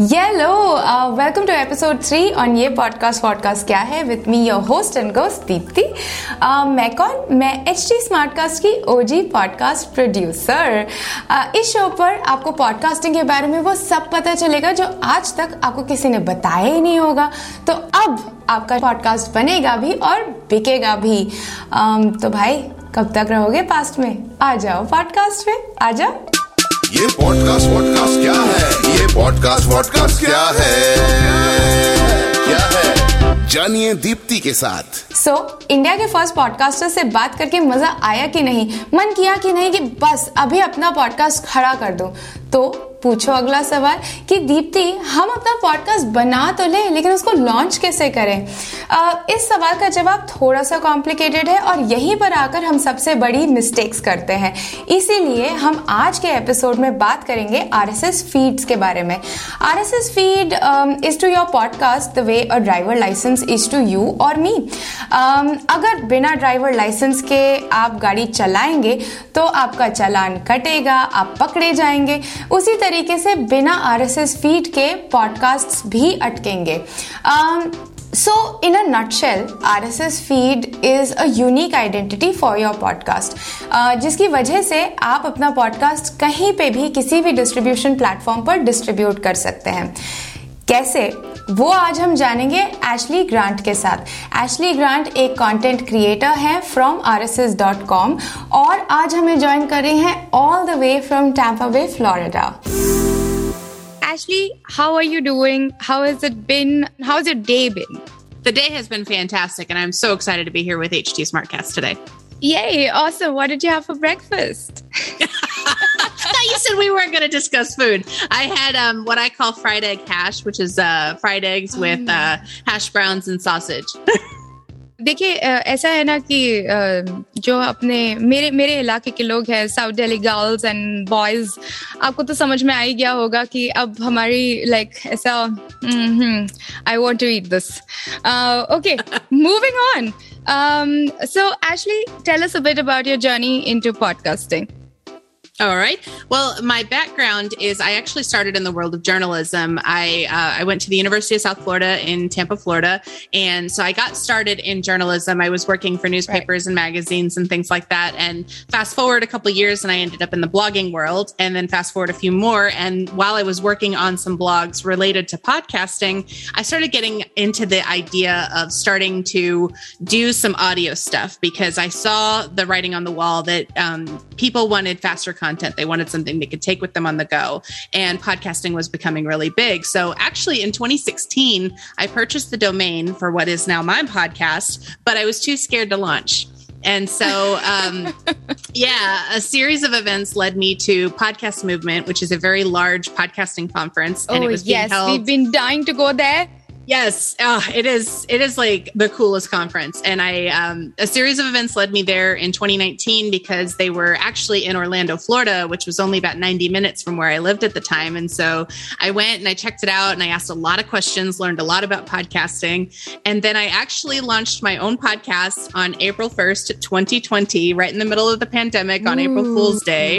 Hello, welcome to episode three 3 on ये podcast podcast क्या है with me your host and ghost Deepti मैं कौन? मैं एच टी स्मार्टकास्ट की ओ जी पॉडकास्ट प्रोड्यूसर इस शो पर आपको पॉडकास्टिंग के बारे में वो सब पता चलेगा जो आज तक आपको किसी ने बताया ही नहीं होगा। तो अब आपका पॉडकास्ट बनेगा भी और बिकेगा भी। Um, तो भाई कब तक रहोगे पास्ट में? आ जाओ पॉडकास्ट में आ जाओ। ये पॉडकास्ट वॉडकास्ट क्या है? ये पॉडकास्ट वॉडकास्ट क्या है? क्या है? जानिए दीप्ति के साथ। सो so, इंडिया के फ़र्स्ट पॉडकास्टर से बात करके मज़ा आया कि नहीं? मन किया कि नहीं कि बस अभी अपना पॉडकास्ट खड़ा कर दो। तो पूछो अगला सवाल कि दीप्ति हम अपना पॉडकास्ट बना तो ले लेकिन उसको लॉन्च कैसे करें? आ, इस सवाल का जवाब थोड़ा सा कॉम्प्लिकेटेड है और यहीं पर आकर हम सबसे बड़ी मिस्टेक्स करते हैं। इसीलिए हम आज के एपिसोड में बात करेंगे आरएसएस फीड्स के बारे में। RSS feed is to your podcast the way a driver licence is to you और मी अगर बिना ड्राइवर लाइसेंस के आप गाड़ी चलाएँगे तो आपका चालान कटेगा आप पकड़े जाएँगे। उसी तरीके से बिना आर एस एस फ़ीड के पॉडकास्ट भी अटकेंगे। So in a nutshell R S S feed is a unique identity for your podcast जिसकी वजह से आप अपना पॉडकास्ट कहीं पे भी किसी भी डिस्ट्रीब्यूशन प्लेटफॉर्म पर डिस्ट्रीब्यूट कर सकते हैं। कैसे वो आज हम जानेंगे एशली ग्रांट के साथ एशली ग्रांट एक कंटेंट क्रिएटर है फ्रॉम आर डॉट कॉम और आज हमें ज्वाइन कर रही हैं all the way from Tampa Bay Florida Ashley how are you doing how is it been how is your day been The day has been fantastic, and I'm so excited to be here with HT Smartcast today. Yay! Awesome. What did you have for breakfast? you said we weren't going to discuss food. I had um, what I call fried egg hash, which is uh, fried eggs with uh, hash browns and sausage. देखिए ऐसा है ना कि जो अपने मेरे मेरे इलाके के लोग हैं South Delhi girls and boys आपको तो समझ में आ ही गया होगा कि अब हमारी लाइक like, ऐसा I want to eat this okay moving on so Ashley tell us a bit about your journey into podcasting all right. Well, my background is I actually started in the world of journalism. I uh, I went to the University of South Florida in Tampa, Florida, and so I got started in journalism. I was working for newspapers right. and magazines and things like that. And fast forward a couple years, and I ended up in the blogging world. And then fast forward a few more, and while I was working on some blogs related to podcasting, I started getting into the idea of starting to do some audio stuff because I saw the writing on the wall that um, people wanted faster content. They wanted something they could take with them on the go. And podcasting was becoming really big. So actually, in 2016, I purchased the domain for what is now my podcast, but I was too scared to launch. And so, um, yeah, a series of events led me to Podcast Movement, which is a very large podcasting conference. And oh, it was yes, held- we've been dying to go there. Yes, oh, it is. It is like the coolest conference, and I um, a series of events led me there in 2019 because they were actually in Orlando, Florida, which was only about 90 minutes from where I lived at the time. And so I went and I checked it out, and I asked a lot of questions, learned a lot about podcasting, and then I actually launched my own podcast on April 1st, 2020, right in the middle of the pandemic on Ooh. April Fool's Day,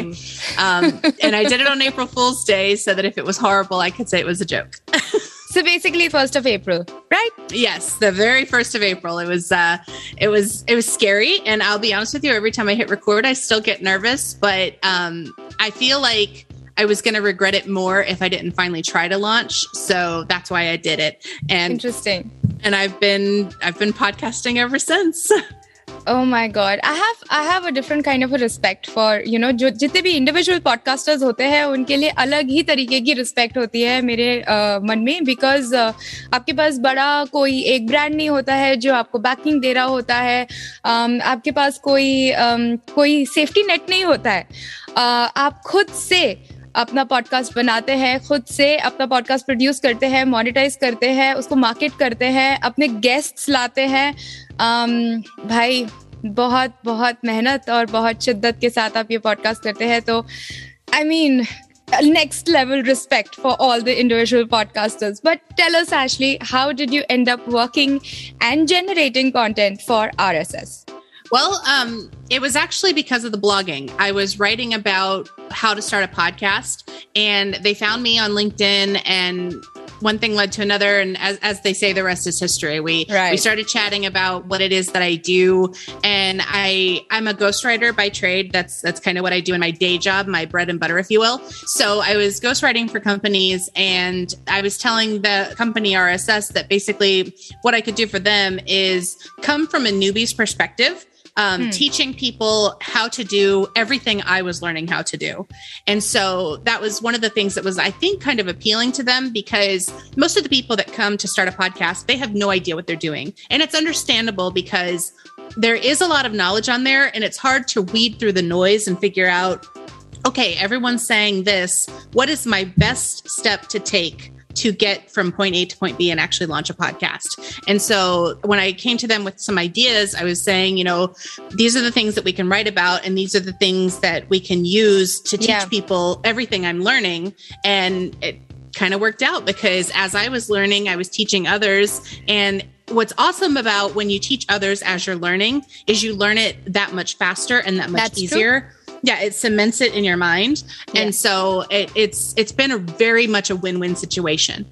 um, and I did it on April Fool's Day so that if it was horrible, I could say it was a joke. So basically, first of April, right? Yes, the very first of April. It was, uh, it was, it was scary. And I'll be honest with you, every time I hit record, I still get nervous. But um, I feel like I was going to regret it more if I didn't finally try to launch. So that's why I did it. And interesting. And I've been, I've been podcasting ever since. Oh my God, I have I have a different kind of a respect for you know जो जितने भी individual podcasters होते हैं उनके लिए अलग ही तरीके की रिस्पेक्ट होती है मेरे uh, मन में बिकॉज़ uh, आपके पास बड़ा कोई एक ब्रांड नहीं होता है जो आपको बैकिंग दे रहा होता है। um, आपके पास कोई um, कोई सेफ्टी नेट नहीं होता है। uh, आप खुद से अपना पॉडकास्ट बनाते हैं खुद से अपना पॉडकास्ट प्रोड्यूस करते हैं मोनिटाइज करते हैं उसको मार्केट करते हैं अपने गेस्ट्स लाते हैं um, भाई बहुत बहुत मेहनत और बहुत शिद्दत के साथ आप ये पॉडकास्ट करते हैं तो I mean next level respect for all the individual podcasters. But tell us, Ashley, how did you end up working and generating content for RSS? Well, um, it was actually because of the blogging. I was writing about how to start a podcast, and they found me on LinkedIn, and one thing led to another. And as, as they say, the rest is history. We Right. we started chatting about what it is that I do, and I I'm a ghostwriter by trade. That's that's kind of what I do in my day job, my bread and butter, if you will. So I was ghostwriting for companies, and I was telling the company RSS that basically what I could do for them is come from a newbie's perspective um, teaching people how to do everything I was learning how to do. And so that was one of the things that was, I think, kind of appealing to them because most of the people that come to start a podcast, they have no idea what they're doing. And it's understandable because there is a lot of knowledge on there and it's hard to weed through the noise and figure out okay, everyone's saying this. What is my best step to take to get from point A to point B and actually launch a podcast? And so when I came to them with some ideas, I was saying, you know, these are the things that we can write about, and these are the things that we can use to teach Yeah. people everything I'm learning. And it kind of worked out because as I was learning, I was teaching others. And what's awesome about when you teach others as you're learning is you learn it that much faster and that much That's true. Yeah it cements it in your mind Yeah. and so it, it's it's been a very much a win-win situation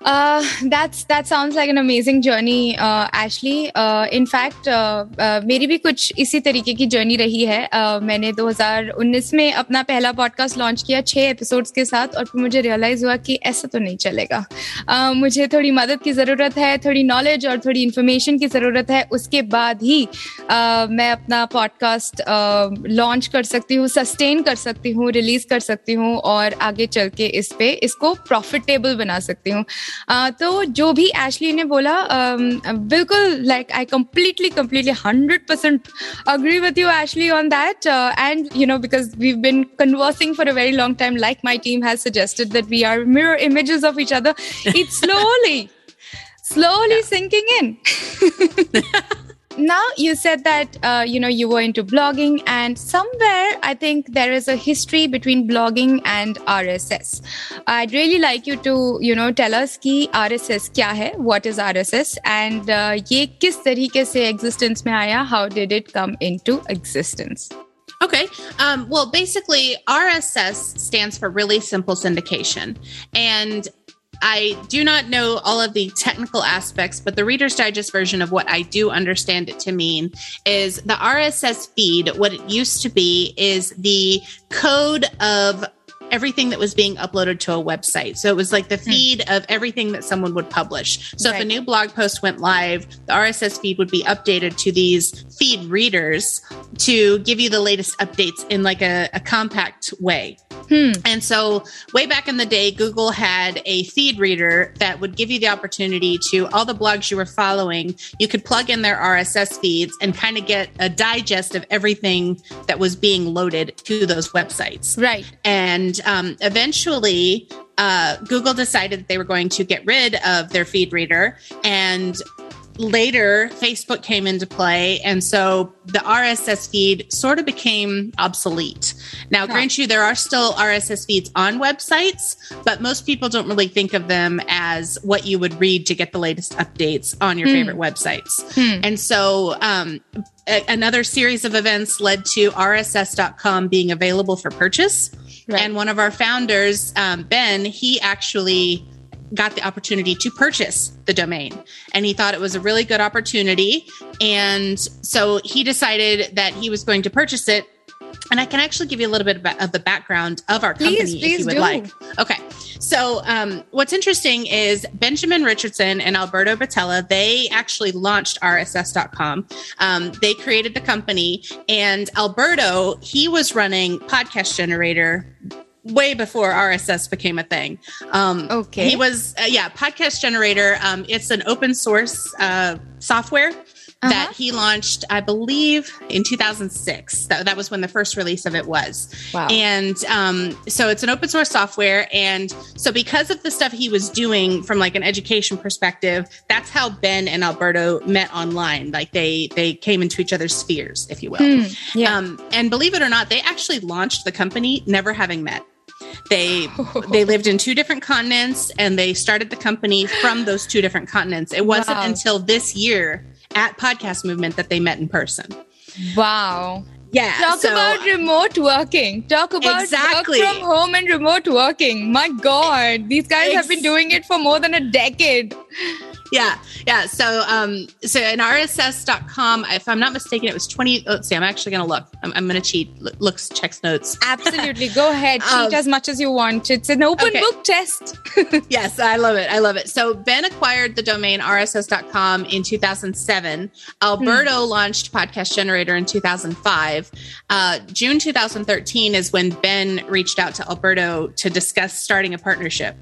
Uh, that's that sounds like an amazing journey, uh, Ashley. Uh, in fact, uh, मेरी भी कुछ इसी तरीके की journey रही है। मैंने 2019 में अपना पहला पॉडकास्ट लॉन्च किया छः एपिसोड्स के साथ और फिर मुझे रियलाइज़ हुआ कि ऐसा तो नहीं चलेगा। Uh, मुझे थोड़ी मदद की ज़रूरत है थोड़ी नॉलेज और थोड़ी इन्फॉर्मेशन की ज़रूरत है। उसके बाद ही uh, मैं अपना पॉडकास्ट लॉन्च uh, कर सकती हूँ सस्टेन कर सकती हूँ रिलीज़ कर सकती हूँ और आगे चल के इस पर इसको प्रॉफिटेबल बना सकती हूँ। तो जो भी एशली ने बोला um, बिल्कुल like I completely completely hundred percent agree with you Ashley on that and you know because we been conversing for a very long time like my team has suggested that we are mirror images of each other it's slowly slowly sinking in now you said that uh, you know you were into blogging and somewhere i think there is a history between blogging and rss i'd really like you to you know tell us ki rss kya hai what is rss and uh, kis tarike se existence mein aaya how did it come into existence? Okay um, well basically rss stands for really simple syndication. And I do not know all of the technical aspects, but the Reader's Digest version of what I do understand it to mean is the RSS feed. What it used to be is the code of everything that was being uploaded to a website. So it was like the hmm. feed of everything that someone would publish. So if a new blog post went live, the RSS feed would be updated to these feed readers to give you the latest updates in like a, a compact way. Hmm. And so, way back in the day, Google had a feed reader that would give you the opportunity to all the blogs you were following. You could plug in their RSS feeds and kind of get a digest of everything that was being loaded to those websites. right And um, eventually, uh, Google decided that they were going to get rid of their feed reader. And later, Facebook came into play. And so the RSS feed sort of became obsolete. Now, grant you, there are still RSS feeds on websites, but most people don't really think of them as what you would read to get the latest updates on your favorite websites. And so, um, a- another series of events led to RSS.com being available for purchase. Right. And one of our founders, um, Ben, he actually got the opportunity to purchase the domain and he thought it was a really good opportunity. And so he decided that he was going to purchase it. And I can actually give you a little bit of the background of our company Please, if you would do. like. Okay. So, um, what's interesting is Benjamin Richardson and Alberto Betella, they actually launched RSS.com. Um, they created the company, and Alberto, he was running Podcast Generator way before RSS became a thing. Um, Okay. He was, uh, yeah, Podcast Generator. Um, it's an open source uh, software. That he launched, I believe, in 2006. That, that was when the first release of it was. Wow. And um, so it's an open source software. And so because of the stuff he was doing from like an education perspective, that's how Ben and Alberto met online. Like they they came into each other's spheres, if you will. yeah. Um, and believe it or not, they actually launched the company never having met. They they lived in two different continents and they started the company from those two different continents. It wasn't Wow. until this year at Podcast Movement that they met in person. Wow. Yeah. Talk so- about remote working. Talk about Exactly. work from home and remote working. My God, these guys have been doing it for more than a decade. Yeah, yeah. So, um, so in RSS.com, if I'm not mistaken, it was 20. Let's see, I'm actually going to look. I'm, I'm going to cheat. L- looks, checks notes. Absolutely. Go ahead. Cheat Um, as much as you want. It's an open okay. book test. yes, I love it. I love it. So Ben acquired the domain RSS.com in 2007. Alberto launched Podcast Generator in 2005. Uh, June 2013 is when Ben reached out to Alberto to discuss starting a partnership.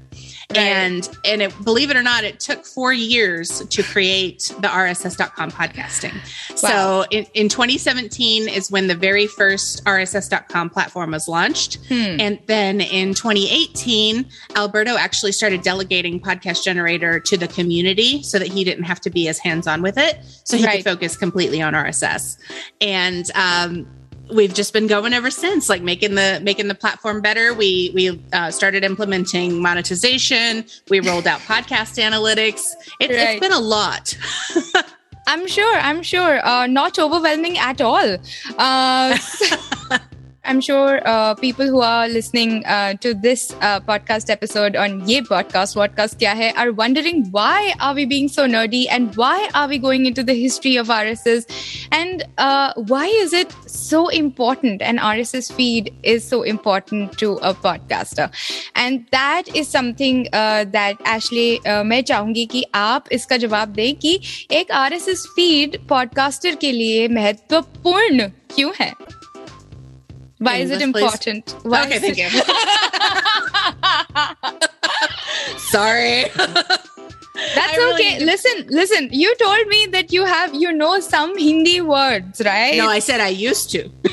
And and it, believe it or not, it took four years to create the RSS.com podcasting. So in, in 2017 is when the very first RSS.com platform was launched. And then in 2018, Alberto actually started delegating Podcast Generator to the community so that he didn't have to be as hands on with it. So he Right. could focus completely on RSS. And um, we've just been going ever since like making the making the platform better we we uh, started implementing monetization we rolled out podcast analytics it, Right. it's been a lot I'm sure. I'm sure. Uh, not overwhelming at all. Uh, I'm sure uh, people who are listening uh, to this uh, podcast episode on Ye Podcast, Podcast Kya Hai, are wondering why are we being so nerdy and why are we going into the history of RSS and uh, why is it so important? An RSS feed is so important to a podcaster. And that is something uh, that Ashley, uh, मैं चाहूंगी कि आप इसका जवाब दें कि एक RSS feed podcaster के लिए महत्वपूर्ण क्यों है why is it please. important? Why okay thank it- you sorry That's really okay. Listen, listen. You told me that you have, you know, some Hindi words, right? no i said i used to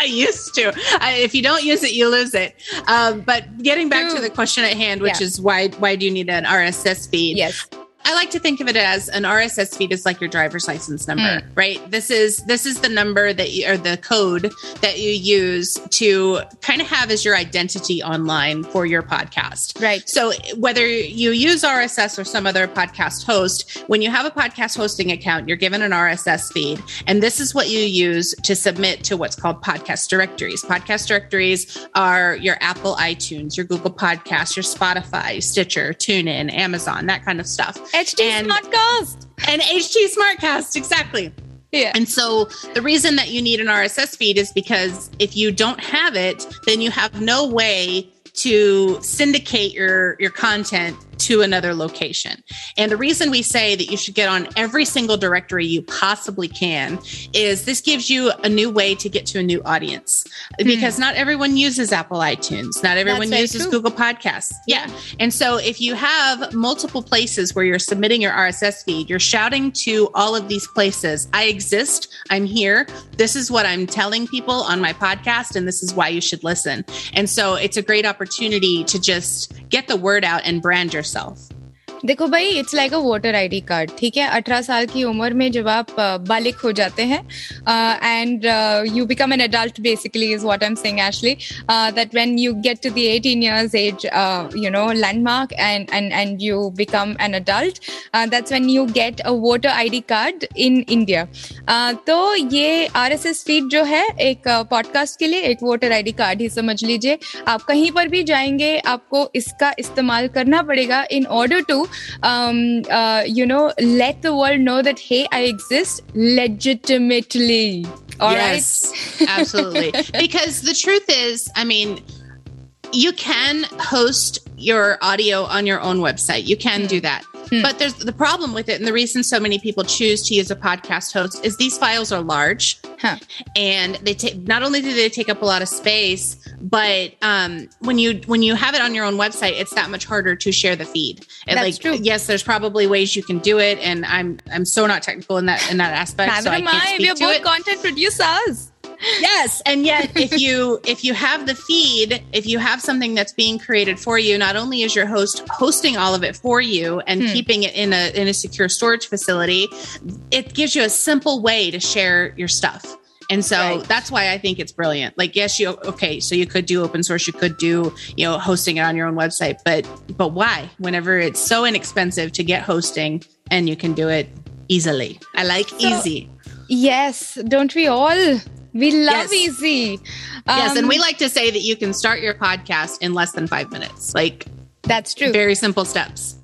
i used to I, if you don't use it you lose it um, but getting back to the question at hand which Yeah. is why why do you need an rss feed yes. I like to think of it as an RSS feed is like your driver's license number, Hmm. right? This is this is the number that you or the code that you use to kind of have as your identity online for your podcast. Right. So whether you use RSS or some other podcast host, when you have a podcast hosting account, you're given an RSS feed, and this is what you use to submit to what's called podcast directories. Podcast directories are your Apple iTunes, your Google Podcasts, your Spotify, Stitcher, TuneIn, Amazon, that kind of stuff. HT And- Smartcast. And HT Smartcast, exactly. Yeah. And so the reason that you need an RSS feed is because if you don't have it, then you have no way to syndicate your your content to another location. And the reason we say that you should get on every single directory you possibly can is this gives you a new way to get to a new audience. Hmm. Because not everyone uses Apple iTunes, not everyone very uses. Google Podcasts. Yeah. And so if you have multiple places where you're submitting your RSS feed, you're shouting to all of these places, I exist, I'm here. This is what I'm telling people on my podcast, and this is why you should listen. And so it's a great opportunity to just get the word out and brand yourself yourself. देखो भाई it's like a voter ID card ठीक है? अठारह साल की उम्र में जब आप बालिक हो जाते हैं and you become an adult basically is what I am saying actually that when you get to the 18 years age uh, you know landmark and and and you become an adult uh, that's when you get a in india. uh, तो ये are S S feed जो है एक podcast के लिए एक voter ID card ही समझ लीजिए। आप कहीं पर भी जाएँगे आपको इसका इस्तेमाल करना पड़ेगा in order to um, uh, you know, let the world know that, hey, I exist legitimately. All yes, right? absolutely. Because the truth is, I mean, you can host your audio on your own website. You can do that. But there's the problem with it, and the reason so many people choose to use a podcast host is these files are large, Huh. and they take not only do they take up a lot of space, but um, when you when you have it on your own website, it's that much harder to share the feed. And That's like, true. yes, there's probably ways you can do it, and I'm I'm so not technical in that in that aspect, so I am can't I. speak We are both it content producers. Yes and yet if you if you have the feed if you have something that's being created for you not only is your host hosting all of it for you and hmm. keeping it in a in a secure storage facility it gives you a simple way to share your stuff And so Right. that's why I think it's brilliant. Like, yes, you okay, so you could do open source, you could do, you know, hosting it on your own website, but but why? Whenever it's so inexpensive to get hosting and you can do it easily. I like easy. Yes, don't we all? We love Yes. easy. yes, and Um, we like to say that you can start your podcast in less than five minutes. Like That's true. very simple steps.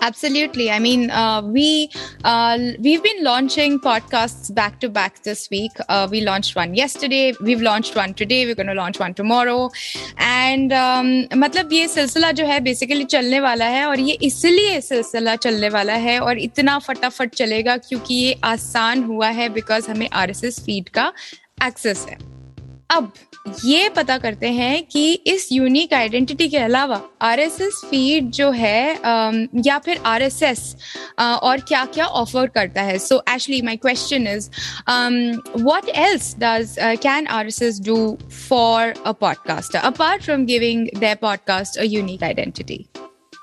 Absolutely. I mean, uh, we uh, we've been launching podcasts back to back this week. Uh, we launched one yesterday. We've launched one today. We're going to launch one tomorrow. And um, मतलब ये सिलसिला जो है basically चलने वाला है और ये इसलिए सिलसिला चलने वाला है और इतना फटाफट चलेगा क्योंकि ये आसान हुआ है बिकॉज हमें आरएसएस फीड का एक्सेस है अब ये पता करते हैं कि इस यूनिक आइडेंटिटी के अलावा आरएसएस फ़ीड जो है अम, या फिर आरएसएस और क्या क्या ऑफ़र करता है? So actually my question is what else does can RSS do for a podcaster apart from giving their podcast a unique identity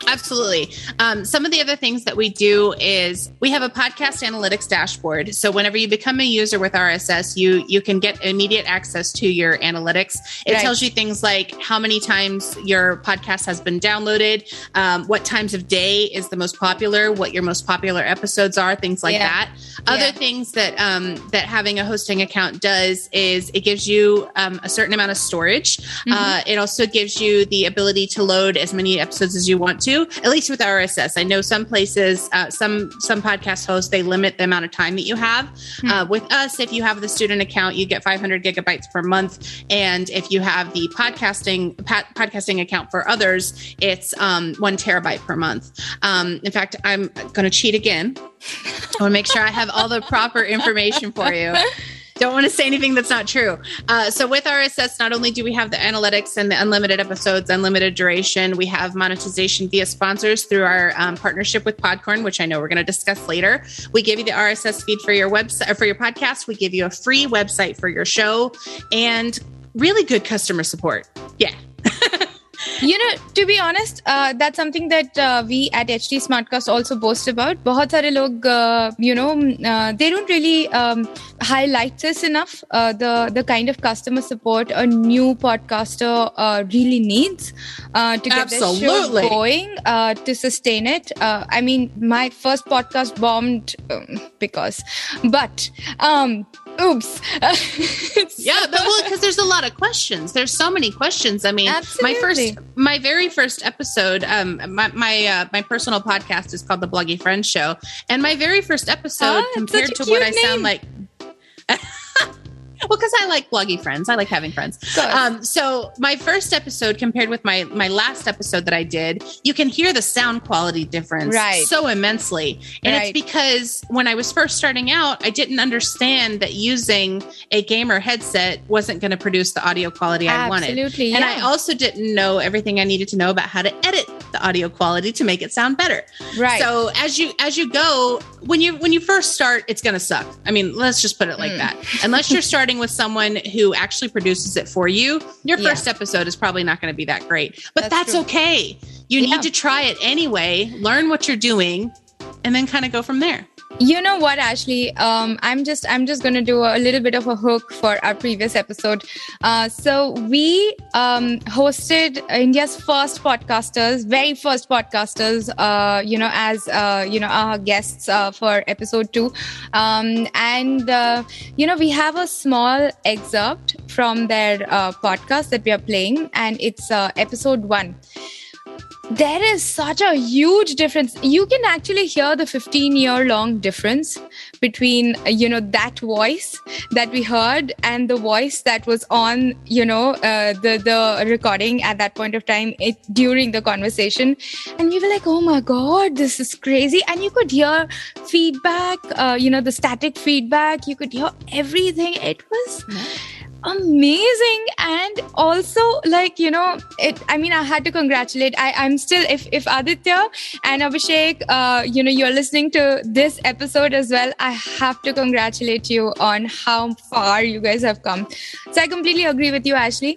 Absolutely. Um, some of the other things that we do is we have a podcast analytics dashboard. So whenever you become a user with RSS, you you can get immediate access to your analytics. It Right. tells you things like how many times your podcast has been downloaded, um, what times of day is the most popular, what your most popular episodes are, things like Yeah. that. Other Yeah. things that um, that having a hosting account does is it gives you um, a certain amount of storage. Uh, it also gives you the ability to load as many episodes as you want to. At least with RSS, I know some places, uh, some some podcast hosts they limit the amount of time that you have. Uh, with us, if you have the student account, you get 500 gigabytes per month, and if you have the podcasting pa- podcasting account for others, it's um, one terabyte per month. Um, in fact, I'm going to cheat again. I want to make sure I have all the proper information for you. Don't want to say anything that's not true. Uh, so with RSS, not only do we have the analytics and the unlimited episodes, unlimited duration, we have monetization via sponsors through our um, partnership with Podcorn, which I know we're going to discuss later. We give you the RSS feed for your website or for your podcast. We give you a free website for your show and really good customer support. Yeah. You know, to be honest, uh, that's something that uh, we at HT Smartcast also boast about. बहुत सारे लोग, uh, you know, mm, uh, they don't really um, highlight this enough. Uh, the the kind of customer support a new podcaster uh, really needs uh, to get Absolutely. their show going uh, to sustain it. Uh, I mean, my first podcast bombed um, because, but. Um, oops Yeah, but well, because there's a lot of questions. There's so many questions. I mean, my first, my very first episode, um, my my uh, my personal podcast is called the Bloggy Friends Show, and my very first episode Ah, compared to what I sound like. Well, because I like bloggy friends. I like having friends. Um, so my first episode compared with my my last episode that I did, you can hear the sound quality difference Right. so immensely, and Right. it's because when I was first starting out, I didn't understand that using a gamer headset wasn't going to produce the audio quality I wanted. Absolutely, And yeah. I also didn't know everything I needed to know about how to edit the audio quality to make it sound better. Right. So as you as you go, when you when you first start, it's going to suck. I mean, let's just put it like hmm. that. Unless you're starting with someone who actually produces it for you, your Yeah. first episode is probably not going to be that great. But That's that's, okay. You Yeah. need to try it anyway, learn what you're doing, and then kind of go from there. You know what ashley? Um, i'm just i'm just going to do a little bit of a hook for our previous episode. Uh, so we um, hosted india's first podcasters very first podcasters uh, you know as uh, you know our guests uh, for episode two. Um, and uh, you know we have a small excerpt from their uh, podcast that we are playing and it's episode one there is such a huge difference. You can actually hear the 15 year long difference between you know that voice that we heard and the voice that was on you know uh, the the recording at that point of time it, during the conversation. And we were like oh my god this is crazy. And you could hear feedback uh, you know the static feedback. You could hear everything. It was amazing. And also like you know it i mean i had to congratulate i i'm still if if aditya and abhishek uh you know you're listening to this episode as well i have to congratulate you on how far you guys have come. So i completely agree with you ashley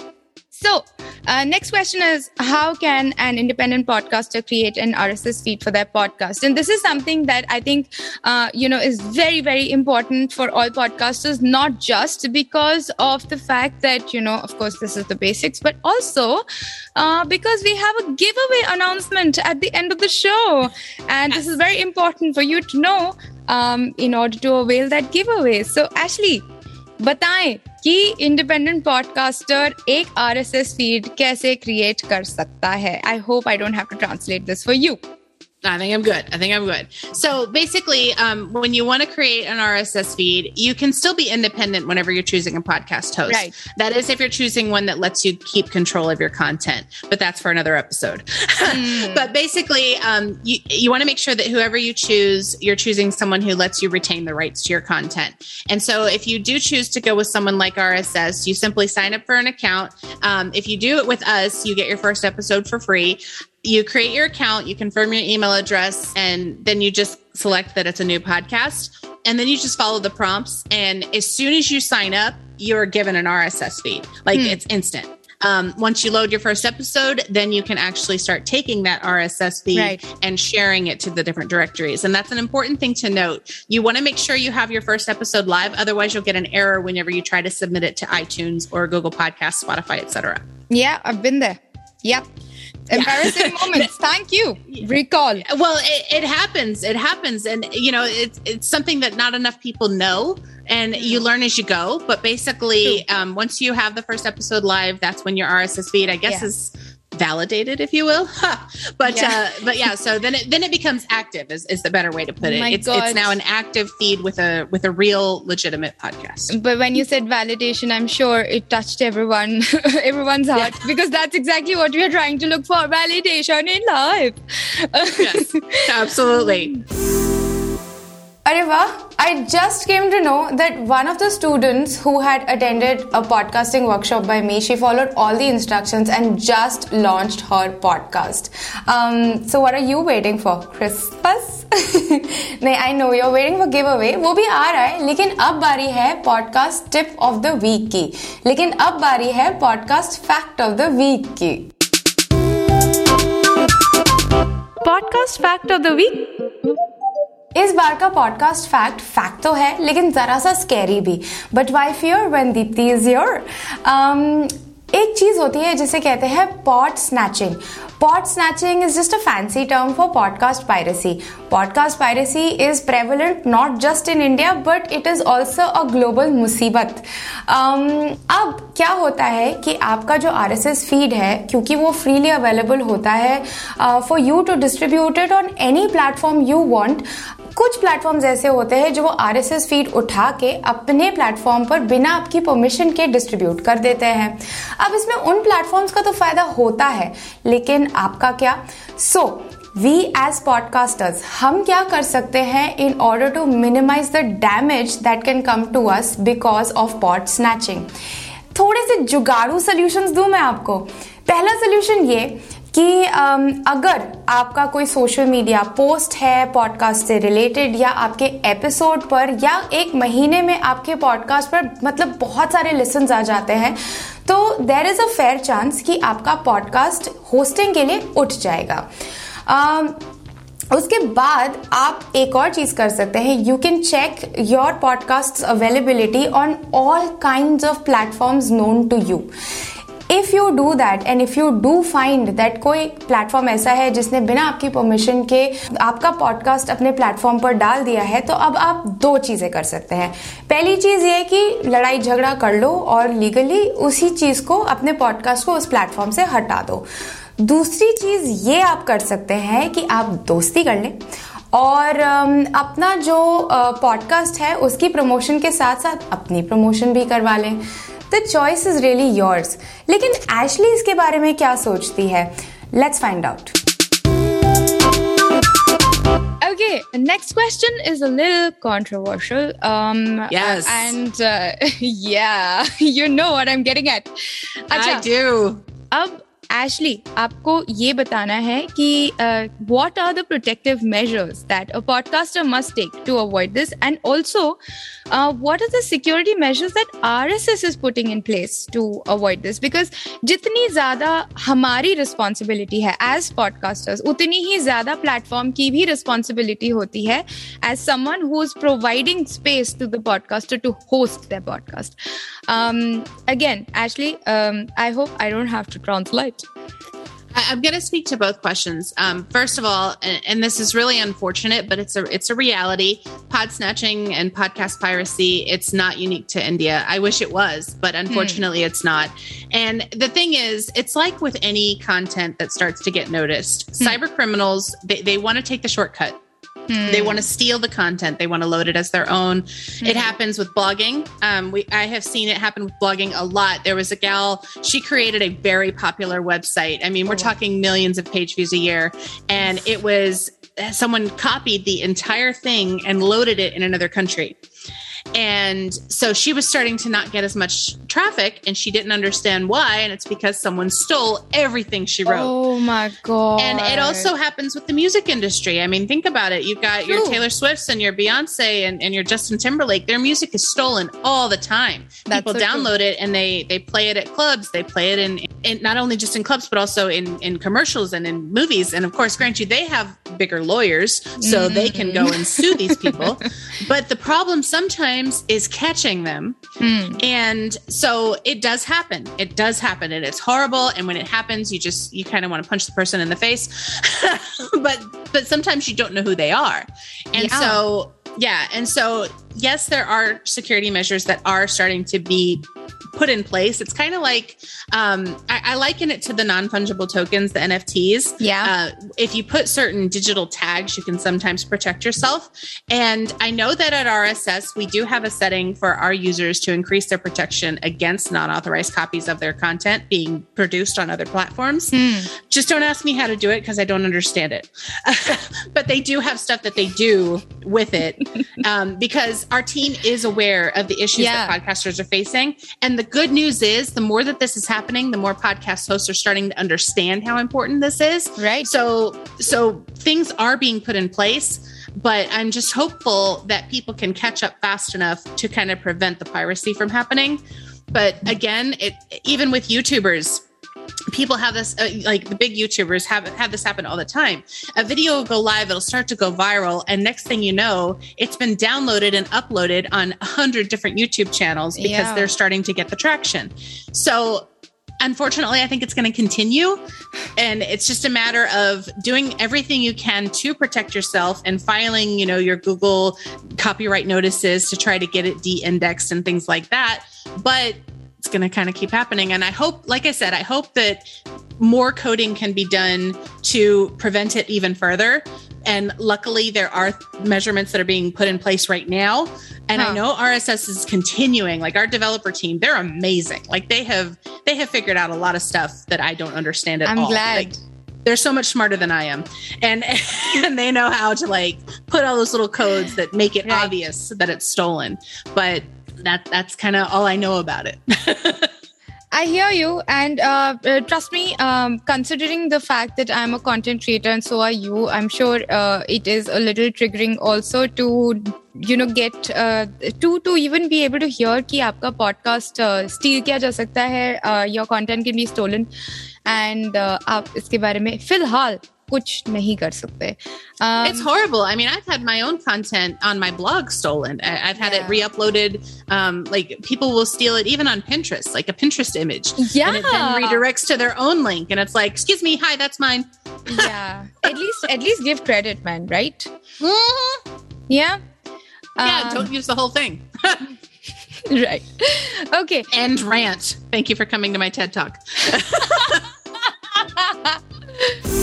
so Uh, next question is How can an independent podcaster create an RSS feed for their podcast? And this is something that I think, uh, you know, is very, very important for all podcasters, not just because of the fact that, you know, of course, this is the basics, but also uh, because we have a giveaway announcement at the end of the show. And this is very important for you to know um, in order to avail that giveaway. So, Ashley, बताएँ कि independent podcaster एक RSS feed कैसे create कर सकता है? I hope I don't have to translate this for you I think I'm good. I think I'm good. So basically, um, when you want to create an RSS feed, you can still be independent whenever you're choosing a podcast host. Right. That is, if you're choosing one that lets you keep control of your content, but that's for another episode. Mm. but basically, um, you, you want to make sure that whoever you choose, you're choosing someone who lets you retain the rights to your content. And so if you do choose to go with someone like RSS, you simply sign up for an account. Um, if you do it with us, you get your first episode for free you create your account, you confirm your email address, and then you just select that it's a new podcast. And then you just follow the prompts. And as soon as you sign up, you're given an RSS feed. Like hmm. it's instant. Um, once you load your first episode, then you can actually start taking that RSS feed right. and sharing it to the different directories. And that's an important thing to note. You want to make sure you have your first episode live. Otherwise, you'll get an error whenever you try to submit it to iTunes or Google Podcasts, Spotify, etc. Yeah, I've been there. Yep embarrassing moments. Thank you. Recall. Well, it, it, happens. It happens, and you know, it's it's something that not enough people know, and you learn as you go. But basically, um, once you have the first episode live, that's when your RSS feed, I guess, yeah. is validated, if you will. but yeah. Uh, but yeah, so then it then it becomes active is, is the better way to put it. it's God. it's now an active feed with a with a real legitimate podcast. But when you said validation, I'm sure it touched everyone everyone's heart yeah. because that's exactly what we are trying to look for validation in life. yes, absolutely. Areva, I just came to know that one of the students who had attended a podcasting workshop by me, she followed all the instructions and just launched her podcast. Um, so what are you waiting for? Christmas? नहीं I know your waiting for give away वो भी आ रहा है लेकिन अब बारी है podcast tip of the week की लेकिन अब बारी है podcast fact of the week की podcast fact of the week इस बार का पॉडकास्ट फैक्ट फैक्ट तो है, लेकिन जरा सा स्कैरी भी। But why fear when Deepti is your एक चीज़ होती है जिसे कहते हैं pod snatching pod snatching is just a fancy term for podcast piracy podcast piracy is prevalent not just in India but it is also a global मुसीबत। अब क्या होता है कि आपका जो आर एस एस फ़ीड है, क्योंकि वो फ्रीली अवेलेबल होता है for you to distributed on any platform you want कुछ प्लेटफॉर्म्स ऐसे होते हैं जो वो आरएसएस फ़ीड उठा के अपने प्लेटफॉर्म पर बिना आपकी परमिशन के डिस्ट्रीब्यूट कर देते हैं। अब इसमें उन प्लेटफॉर्म्स का तो फ़ायदा होता है, लेकिन आपका क्या? सो वी एज पॉडकास्टर्स हम क्या कर सकते हैं in order to minimise the damage that can come to us because of pod snatching थोड़े से जुगाड़ू सोल्यूशन दू मैं आपको। पहला सोल्यूशन ये कि अगर आपका कोई सोशल मीडिया पोस्ट है पॉडकास्ट से रिलेटेड या आपके एपिसोड पर, या एक महीने में आपके पॉडकास्ट पर मतलब बहुत सारे लिसन आ जाते हैं तो there is a fair chance कि आपका पॉडकास्ट होस्टिंग के लिए उठ जाएगा। उसके बाद आप एक और चीज़ कर सकते हैं। You can check your podcast availability on all kind of platforms known to you if you do that and if you do find that कोई प्लेटफॉर्म ऐसा है जिसने बिना आपकी परमिशन के आपका पॉडकास्ट अपने प्लेटफॉर्म पर डाल दिया है तो अब आप दो चीज़ें कर सकते हैं। पहली चीज़ ये कि लड़ाई झगड़ा कर लो और लीगली उसी चीज़ को अपने पॉडकास्ट को उस प्लेटफॉर्म से हटा दो। दूसरी चीज़ ये आप कर सकते हैं कि आप दोस्ती कर लें और अपना जो पॉडकास्ट है उसकी प्रमोशन के साथ साथ अपनी प्रमोशन भी करवा लें। The choice is really yours लेकिन एशली इसके बारे में क्या सोचती है let's find out Okay, next question is a little controversial. Um, yes. And uh, yeah, you know what I'm getting at. Achha, I do. अब एशली आपको ये बताना है कि what are the protective measures that a podcaster must take to avoid this and also what are the security measures that RSS is putting in place to avoid this because जितनी ज़्यादा हमारी responsibility है as podcasters उतनी ही ज़्यादा platform की भी responsibility होती है as someone who is providing space to the podcaster to host the podcast again ashley I hope I don't have to translate I'm going to speak to both questions. Um, first of all, and, and, this is really unfortunate, but it's a it's a reality. Pod snatching and podcast piracy. It's not unique to India. I wish it was, but unfortunately, hmm. it's not. And the thing is, it's like with any content that starts to get noticed. Hmm. Cyber criminals they, they want to take the shortcut Hmm. They want to steal the content. They want to load it as their own. Hmm. It happens with blogging. Um, we I have seen it happen with blogging a lot. There was a gal. She created a very popular website. I mean, we're oh, talking millions of page views a year, and it was someone copied the entire thing and loaded it in another country. And so she was starting to not get as much traffic and she didn't understand why. And it's because someone stole everything she wrote. Oh my God. And it also happens with the music industry. I mean, think about it. You've got True. your Taylor Swifts and your Beyonce and, and your Justin Timberlake. Their music is stolen all the time. That's People so download true. it and they, they play it at clubs. They play it in, in not only just in clubs, but also in, in commercials and in movies. And of course, grant you, they have bigger lawyers so mm-hmm. they can go and sue these people. but the problem sometimes is catching them. Mm. And so it does happen. It does happen and it's horrible. And when it happens, you just, you kind of want to punch the person in the face. but, but sometimes you don't know who they are. And yeah. so, yeah. And so, yes, there are security measures that are starting to be put in place. It's kind of like um, I, I, liken it to the non fungible tokens, the NFTs. Yeah. Uh, if you put certain digital tags, you can sometimes protect yourself. And I know that at RSS, we do have a setting for our users to increase their protection against non authorized copies of their content being produced on other platforms. Mm. Just don't ask me how to do it because I don't understand it. but they do have stuff that they do with it um, because our team is aware of the issues yeah. that podcasters are facing. And the good news is the more that this is happening, the more podcast hosts are starting to understand how important this is. Right. So so things are being put in place, but I'm just hopeful that people can catch up fast enough to kind of prevent the piracy from happening. But again, it even with YouTubers, people have this uh, like the big youtubers have have this happen all the time. A video will go live it'll start to go viral and next thing you know it's been downloaded and uploaded on a hundred different youtube channels because yeah. they're starting to get the traction. So unfortunately i think it's going to continue and it's just a matter of doing everything you can to protect yourself and filing you know your google copyright notices to try to get it de-indexed and things like that. But it's going to kind of keep happening. And I hope, like I said, I hope that more coding can be done to prevent it even further. And luckily, there are measurements that are being put in place right now. And huh. I know RSS is continuing. Like our developer team, they're amazing. Like they have they have figured out a lot of stuff that I don't understand at I'm all. I'm glad. Like, they're so much smarter than I am. And and they know how to like put all those little codes that make it right. obvious that it's stolen. But that that's kind of all I know about it. I hear you, and uh, uh, trust me. Um, considering the fact that I'm a content creator and so are you, I'm sure uh, it is a little triggering also to you know get uh, to to even be able to hear कि आपका podcast uh, steal किया जा सकता है, uh, your content can be stolen, and uh, आप इसके बारे में फिलहाल कुछ नहीं कर सकते um, it's horrible i mean i've had my own content on my blog stolen i've had yeah. it re-uploaded um, like people will steal it even on pinterest like a pinterest image yeah and it then redirects to their own link and it's like excuse me hi that's mine yeah at least at least give credit man right mm-hmm. yeah yeah um, don't use the whole thing right okay end rant thank you for coming to my ted talk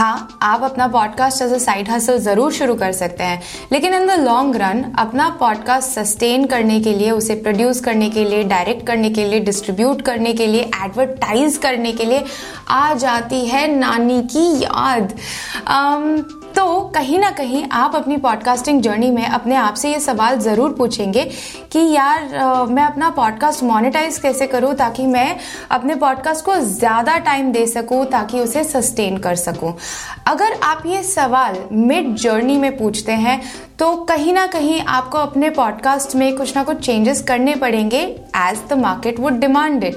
हाँ आप अपना podcast as a side hustle ज़रूर शुरू कर सकते हैं। लेकिन in the long run अपना पॉडकास्ट सस्टेन करने के लिए उसे प्रोड्यूस करने के लिए डायरेक्ट करने के लिए डिस्ट्रीब्यूट करने के लिए एडवर्टाइज करने के लिए आ जाती है नानी की याद। um, तो कहीं ना कहीं आप अपनी पॉडकास्टिंग जर्नी में अपने आप से ये सवाल ज़रूर पूछेंगे कि यार आ, मैं अपना पॉडकास्ट मोनेटाइज कैसे करूँ ताकि मैं अपने पॉडकास्ट को ज़्यादा टाइम दे सकूँ ताकि उसे सस्टेन कर सकूँ? अगर आप ये सवाल मिड जर्नी में पूछते हैं तो कहीं ना कहीं आपको अपने पॉडकास्ट में कुछ ना कुछ चेंजेस करने पड़ेंगे as the market would demand it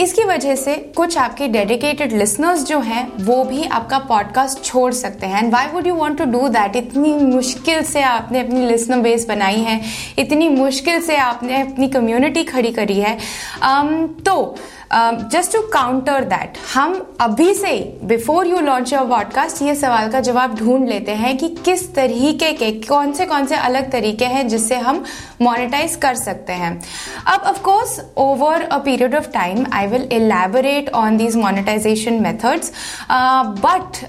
इसकी वजह से कुछ आपके डेडिकेटेड लिसनर्स जो हैं वो भी आपका पॉडकास्ट छोड़ सकते हैं। And why would you want to do that इतनी मुश्किल से आपने अपनी लिसनर बेस बनाई है। इतनी मुश्किल से आपने अपनी कम्युनिटी खड़ी करी है। Um, तो जस्ट टू काउंटर दैट हम अभी से before you launch your podcast ये सवाल का जवाब ढूंढ लेते हैं कि किस तरीके के कौन से कौन से अलग तरीके हैं जिससे हम मोनेटाइज कर सकते हैं? अब of course over a period of time I will elaborate on these monetisation methods but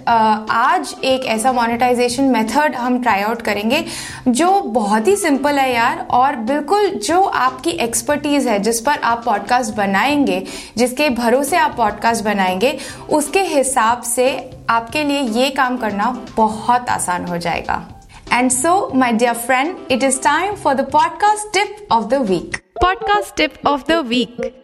आज एक ऐसा मोनेटाइजेशन मेथड हम ट्राई आउट करेंगे, जो बहुत ही सिंपल है यार, और बिल्कुल जो आपकी एक्सपर्टीज है, जिस पर आप पॉडकास्ट बनाएँगे, जिसके भरोसे आप पॉडकास्ट बनाएँगे, उसके हिसाब से आपके लिए ये काम करना बहुत आसान हो जाएगा। And so, my dear friend, it is time for the podcast tip of the week. Podcast tip of the week.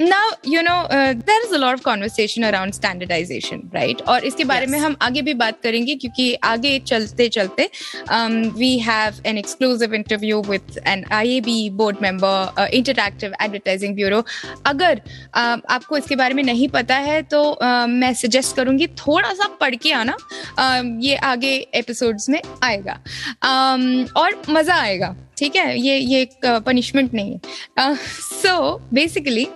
Now you know uh, there is a lot of conversation around standardization right और इसके बारे yes. में हम आगे भी बात करेंगे क्योंकि आगे चलते चलते um, we have an exclusive interview with an IAB board member uh, interactive advertising bureau अगर uh, आपको इसके बारे में नहीं पता है तो uh, मैं सजेस्ट करूँगी थोड़ा सा पढ़ के आना uh, ये आगे एपिसोड्स में आएगा um, और मज़ा आएगा ठीक है ये ये एक पनिशमेंट नहीं है so basically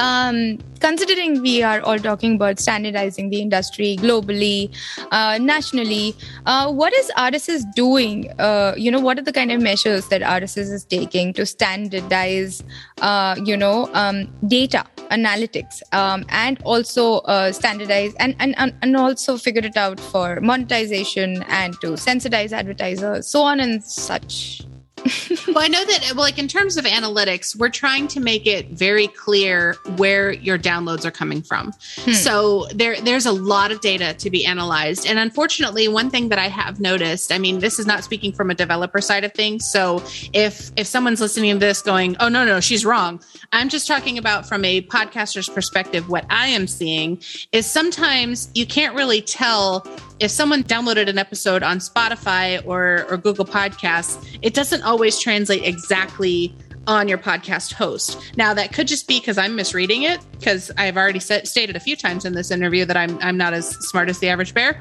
um, considering we are all talking about standardizing the industry globally, uh, nationally, uh, what is RSS doing? Uh, you know, what are the kind of measures that RSS is taking to standardize, uh, you know, um, data analytics um, and also uh, standardize and, and, and also figure it out for monetization and to sensitize advertisers, so on and such well, I know that, well, like in terms of analytics, we're trying to make it very clear where your downloads are coming from. Hmm. So there, there's a lot of data to be analyzed. And unfortunately, one thing that I have noticed, I mean, this is not speaking from a developer side of things. So if if someone's listening to this going, oh no, no, she's wrong. I'm just talking about from a podcaster's perspective, what I am seeing is sometimes you can't really tell if someone downloaded an episode on Spotify or, or Google Podcasts, it doesn't always translate exactly on your podcast host. Now that could just be because I'm misreading it because I've already said, stated a few times in this interview that I'm I'm not as smart as the average bear.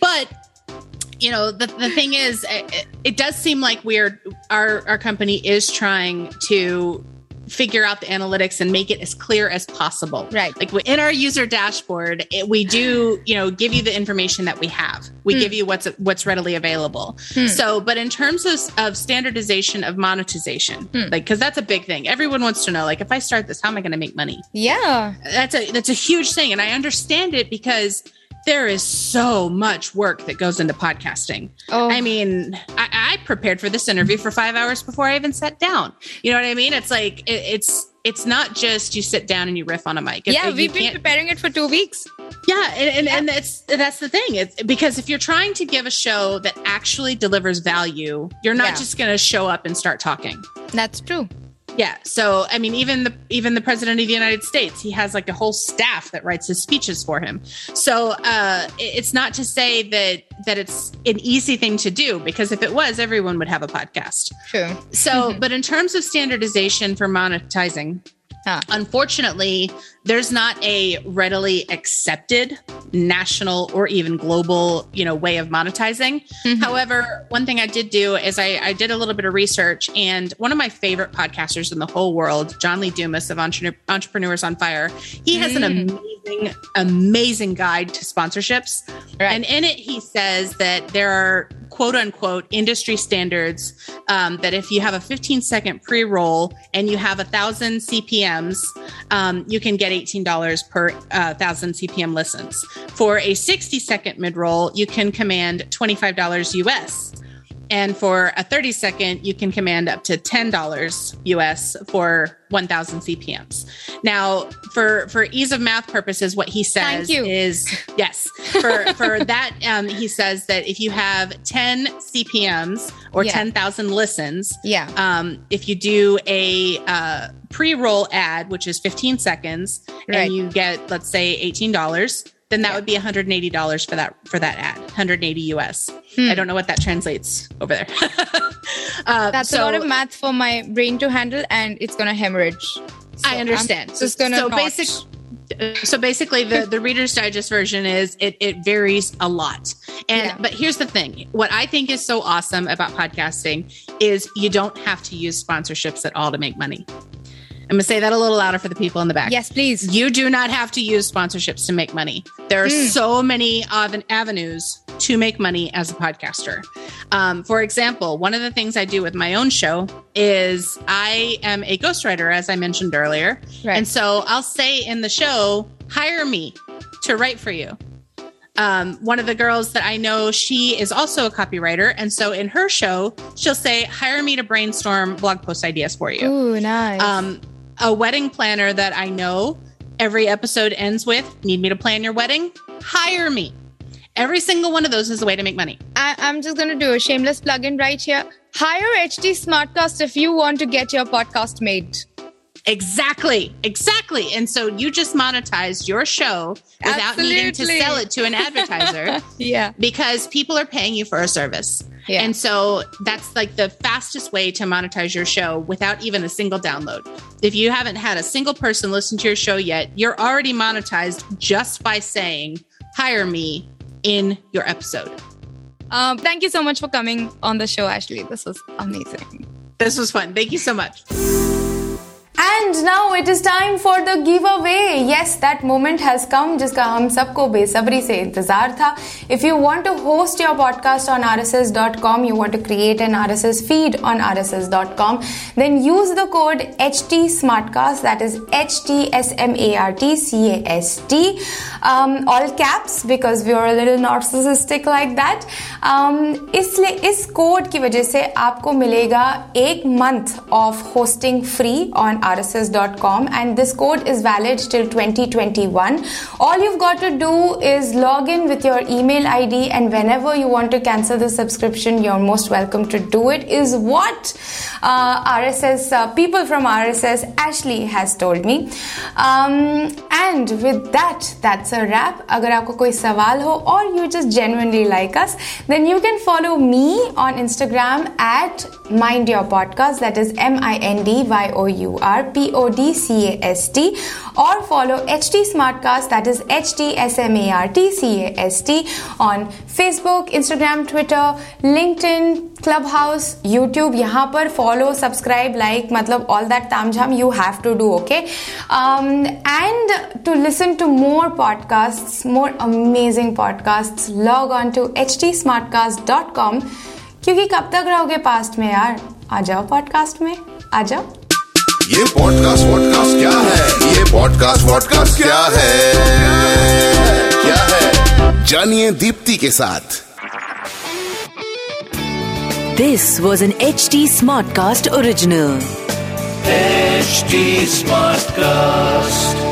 But you know the, the thing is it, it does seem like we're our our company is trying to figure out the analytics and make it as clear as possible. Right. Like in our user dashboard, it, we do, you know, give you the information that we have. We mm. give you what's what's readily available. Mm. So, but in terms of, of standardization of monetization, mm. like because that's a big thing. Everyone wants to know, like, if I start this, how am I going to make money? Yeah, that's a that's a huge thing, and I understand it because there is so much work that goes into podcasting. Oh. I mean, I, I, prepared for this interview for five hours before I even sat down. You know what I mean? It's like it, it's it's not just you sit down and you riff on a mic. yeah, we've been preparing it for two weeks. Yeah, and, and, yeah. and that's that's the thing. It's because if you're trying to give a show that actually delivers value, you're not yeah. just going to show up and start talking. That's true. Yeah. So I mean, even the even the president of the United States, he has like a whole staff that writes his speeches for him. So uh, it's not to say that that it's an easy thing to do because if it was, everyone would have a podcast. True. So, mm-hmm. but in terms of standardization for monetizing, Huh. Unfortunately, there's not a readily accepted national or even global, you know, way of monetizing. Mm-hmm. However, one thing I did do is I, I, did a little bit of research, and one of my favorite podcasters in the whole world, John Lee Dumas of Entre- Entrepreneurs on Fire, he has mm. an amazing, amazing guide to sponsorships, right. and in it he says that there are quote unquote industry standards um, that if you have a 15 second pre roll and you have a thousand CPMs, um, you can get $18 per uh, thousand CPM listens. For a 60 second mid roll, you can command $25 US. And for a 30 second, you can command up to $10 US for 1000 CPMs. Now, for for ease of math purposes, what he says is yes. For for that, um, he says that if you have 10 CPMs or Yeah. 10,000 listens, Yeah. um, if you do a uh, pre-roll ad, which is 15 seconds, Right. and you get let's say $18, then that would be $180 for that for that ad, 180 US. I don't know what that translates over there. uh, That's so a lot of math for my brain to handle, and it's gonna hemorrhage. So I understand. so it's gonna so basic. So basically, the the Reader's Digest version is it it varies a lot. And Yeah. but here's the thing: what I think is so awesome about podcasting is you don't have to use sponsorships at all to make money. I'm gonna say that a little louder for the people in the back. Yes, please. You do not have to use sponsorships to make money. There are so many av- avenues to make money as a podcaster. Um, for example, one of the things I do with my own show is I am a ghostwriter, as I mentioned earlier. Right. And so I'll say in the show, hire me to write for you. Um, one of the girls that I know, she is also a copywriter. And so in her show, she'll say, hire me to brainstorm blog post ideas for you Ooh, nice. um, a wedding planner that I know every episode ends with need me to plan your wedding hire me every single one of those is a way to make money I, I'm just gonna do a shameless plug-in right here. Hire HT Smartcast if you want to get your podcast made. Exactly exactly and so you just monetized your show without needing to sell it to an advertiser Yeah. because people are paying you for a service Yeah. and so that's like the fastest way to monetize your show without even a single download if you haven't had a single person listen to your show yet you're already monetized just by saying hire me in your episode Um, thank you so much for coming on the show, Ashley. This was amazing. this was fun thank you so much And now it is time for the giveaway. Yes, that moment has come जिसका हम सबको बेसब्री से इंतजार था. If you want to host your podcast on rss.com, you want to create an RSS feed on rss.com, then use the code HT Smartcast. That is H T S M A R T C A S T. Um, all caps because we are a little narcissistic like that. Um, इसलिए इस code की वजह से आपको मिलेगा एक month of hosting free on rss.com and this code is valid till 2021 all you've got to do is log in with your email id and whenever you want to cancel the subscription you're most welcome to do it is what uh, rss uh, people from rss ashley has told me. Um, and with that that's a wrap. Agar aapko koi sawal ho or you just genuinely like us then you can follow me on instagram at mind your podcast. That is R P O D C S T और follow H T Smartcast that is H T S M A R T C S T on Facebook Instagram Twitter LinkedIn Clubhouse YouTube यहाँ पर follow subscribe like मतलब all that ताम झाम you have to do okay and to listen to more podcast more amazing podcast log on to H T Smartcast dot com क्योंकि कब तक रहोगे past में यार? आ जाओ पॉडकास्ट में, आ जाओ। ये पॉडकास्ट वॉडकास्ट क्या है? ये पॉडकास्ट वॉडकास्ट क्या है? क्या है? जानिए दीप्ति के साथ। This was an H T Smartcast original H Smartcast